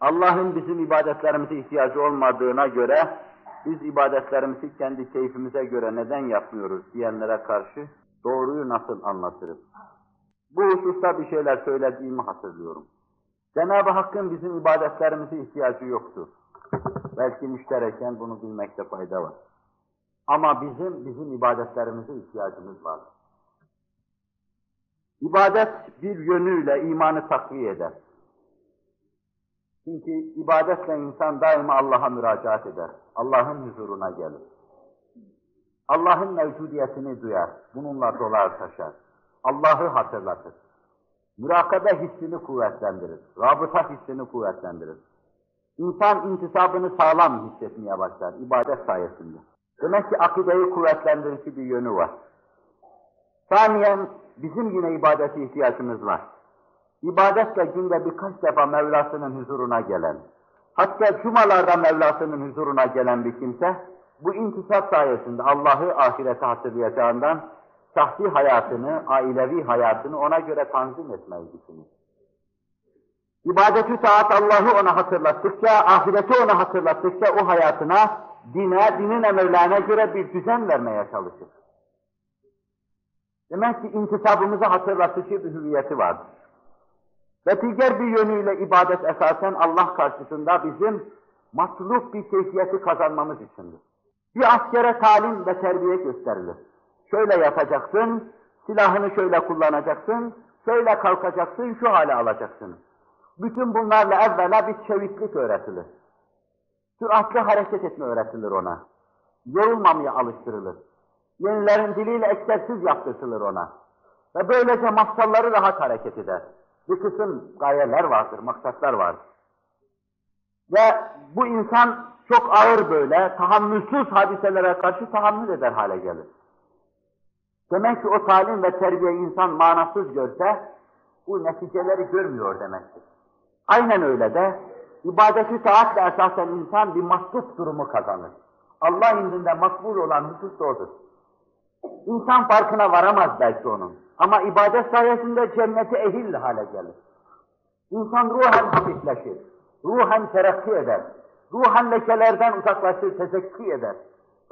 Allah'ın bizim ibadetlerimize ihtiyacı olmadığına göre biz ibadetlerimizi kendi keyfimize göre neden yapmıyoruz diyenlere karşı doğruyu nasıl anlatırız? Bu hususta bir şeyler söylediğimi hatırlıyorum. Cenab-ı Hakk'ın bizim ibadetlerimize ihtiyacı yoktu. Belki müştereken bunu bilmekte fayda var. Ama bizim, bizim ibadetlerimize ihtiyacımız var. İbadet bir yönüyle imanı takviye eder. Çünkü ibadetle insan daima Allah'a müracaat eder. Allah'ın huzuruna gelir. Allah'ın mevcudiyetini duyar. Bununla dolar taşar. Allah'ı hatırlatır. Mürakabe hissini kuvvetlendirir. Rabıta hissini kuvvetlendirir. İnsan intisabını sağlam hissetmeye başlar ibadet sayesinde. Demek ki akideyi kuvvetlendirici bir yönü var. Saniyen bizim yine ibadete ihtiyacımız var. İbadetle günde birkaç defa Mevlasının huzuruna gelen, hatta cumalarda Mevlasının huzuruna gelen bir kimse, bu intisap sayesinde Allah'ı ahirete hatırlayacağından, şahsi hayatını, ailevi hayatını ona göre tanzim etmeyi düşünür. İbadeti taat Allah'ı ona hatırlattıkça, ahireti ona hatırlattıkça o hayatına, dine, dinin emirlerine göre bir düzen vermeye çalışır. Demek ki intisabımızı hatırlatıcı bir hüviyeti vardır. Ve diğer bir yönüyle ibadet esasen Allah karşısında bizim matluk bir keyfiyeti kazanmamız içindir. Bir askere talim ve terbiye gösterilir. Şöyle yapacaksın, silahını şöyle kullanacaksın, şöyle kalkacaksın, şu hale alacaksın. Bütün bunlarla evvela bir çeviklik öğretilir. Süratli hareket etme öğretilir ona. Yorulmamaya alıştırılır. Yenilerin diliyle eksersiz yaptırtılır ona. Ve böylece mafsalları rahat hareket eder bir kısım gayeler vardır, maksatlar vardır. Ve bu insan çok ağır böyle, tahammülsüz hadiselere karşı tahammül eder hale gelir. Demek ki o talim ve terbiye insan manasız görse, bu neticeleri görmüyor demektir. Aynen öyle de, ibadeti taatle esasen insan bir masluk durumu kazanır. Allah indinde makbul olan husus da odur. İnsan farkına varamaz belki onun. Ama ibadet sayesinde cennete ehil hale gelir. İnsan ruhen hafifleşir, ruhen terakki eder, ruhen lekelerden uzaklaşır, tezekki eder.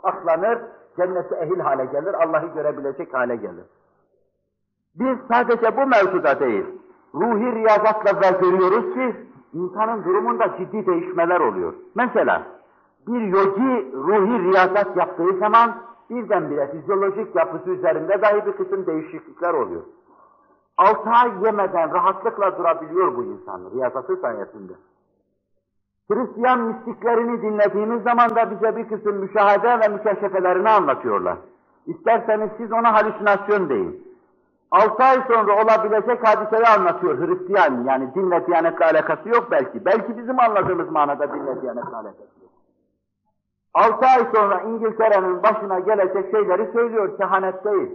Aklanır, cennete ehil hale gelir, Allah'ı görebilecek hale gelir. Biz sadece bu mevzuda değil, ruhi riyazatla da görüyoruz ki, insanın durumunda ciddi değişmeler oluyor. Mesela, bir yogi ruhi riyazat yaptığı zaman, birdenbire fizyolojik yapısı üzerinde dahi bir kısım değişiklikler oluyor. Altı ay yemeden rahatlıkla durabiliyor bu insan riyazatı sayesinde. Hristiyan mistiklerini dinlediğimiz zaman da bize bir kısım müşahede ve mükeşefelerini anlatıyorlar. İsterseniz siz ona halüsinasyon deyin. Altı ay sonra olabilecek hadiseyi anlatıyor Hristiyan, yani dinle diyanetle alakası yok belki. Belki bizim anladığımız manada dinle diyanetle alakası yok. Altı ay sonra İngiltere'nin başına gelecek şeyleri söylüyor, kehanet değil.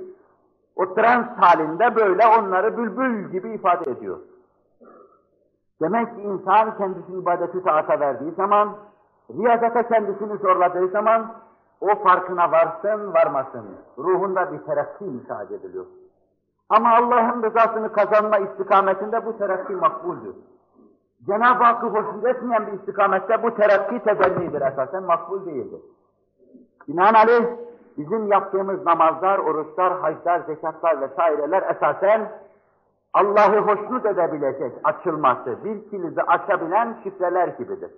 O trans halinde böyle onları bülbül gibi ifade ediyor. Demek ki insan kendisini ibadeti taata verdiği zaman, riyazata kendisini zorladığı zaman, o farkına varsın varmasın, ruhunda bir terakki müşahede ediliyor. Ama Allah'ın rızasını kazanma istikametinde bu terakki makbuldür. Cenab-ı Hakk'ı hoşnut etmeyen bir istikamette bu terakki tedellidir esasen, makbul değildir. Binaenaleyh bizim yaptığımız namazlar, oruçlar, haclar, zekatlar vesaireler esasen Allah'ı hoşnut edebilecek açılması, bir kilidi açabilen şifreler gibidir.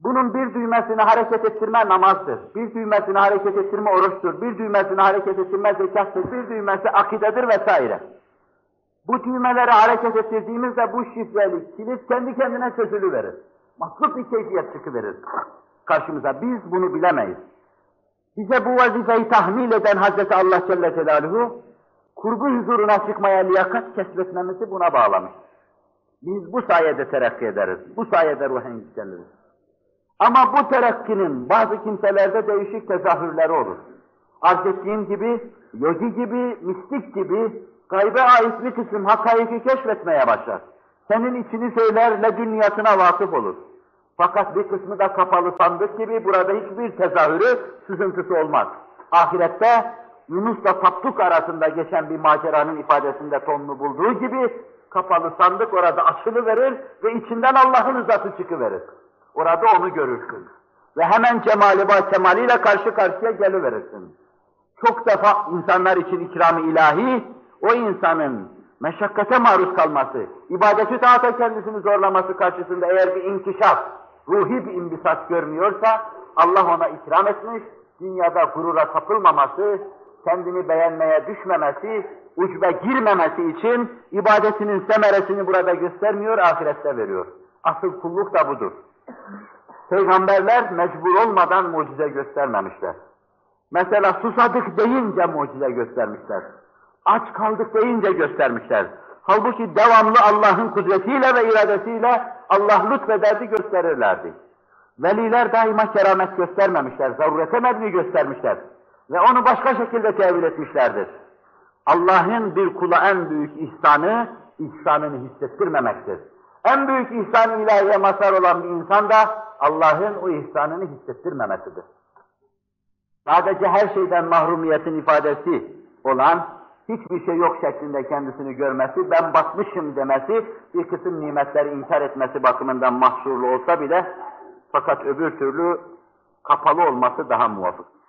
Bunun bir düğmesini hareket ettirme namazdır, bir düğmesini hareket ettirme oruçtur, bir düğmesini hareket ettirme zekattır, bir düğmesi akidedir vesaire. Bu düğmeleri hareket ettirdiğimizde bu şifreli kilit kendi kendine çözülüverir. Mahluk bir keyfiyet çıkıverir karşımıza. Biz bunu bilemeyiz. Bize bu vazifeyi tahmil eden Hazreti Allah Celle Celaluhu, kurbu huzuruna çıkmaya liyakat kesbetmemizi buna bağlamış. Biz bu sayede terakki ederiz, bu sayede ruhen yükseliriz. Ama bu terakkinin bazı kimselerde değişik tezahürleri olur. Arz ettiğim gibi, yogi gibi, mistik gibi, Gaybe ait bir kısım hakaiki keşfetmeye başlar. Senin içini söyler dünyasına vakıf olur. Fakat bir kısmı da kapalı sandık gibi burada hiçbir tezahürü, sızıntısı olmaz. Ahirette Yunus'la Tapduk arasında geçen bir maceranın ifadesinde tonunu bulduğu gibi kapalı sandık orada açılıverir ve içinden Allah'ın rızası çıkıverir. Orada onu görürsün. Ve hemen cemali ba kemaliyle karşı karşıya geliverirsin. Çok defa insanlar için ikram-ı ilahi, o insanın meşakkate maruz kalması, ibadeti taata kendisini zorlaması karşısında eğer bir inkişaf, ruhi bir imbisat görmüyorsa, Allah ona ikram etmiş, dünyada gurura kapılmaması, kendini beğenmeye düşmemesi, ucbe girmemesi için ibadetinin semeresini burada göstermiyor, ahirette veriyor. Asıl kulluk da budur. Peygamberler mecbur olmadan mucize göstermemişler. Mesela susadık deyince mucize göstermişler. Aç kaldık deyince göstermişler. Halbuki devamlı Allah'ın kudretiyle ve iradesiyle Allah lütfederdi gösterirlerdi. Veliler daima keramet göstermemişler, zarurete mebni göstermişler. Ve onu başka şekilde tevil etmişlerdir. Allah'ın bir kula en büyük ihsanı, ihsanını hissettirmemektir. En büyük ihsan ilahiye mazhar olan bir insan da Allah'ın o ihsanını hissettirmemesidir. Sadece her şeyden mahrumiyetin ifadesi olan, hiçbir şey yok şeklinde kendisini görmesi, ben batmışım demesi, bir kısım nimetleri inkar etmesi bakımından mahsurlu olsa bile, fakat öbür türlü kapalı olması daha muvafık.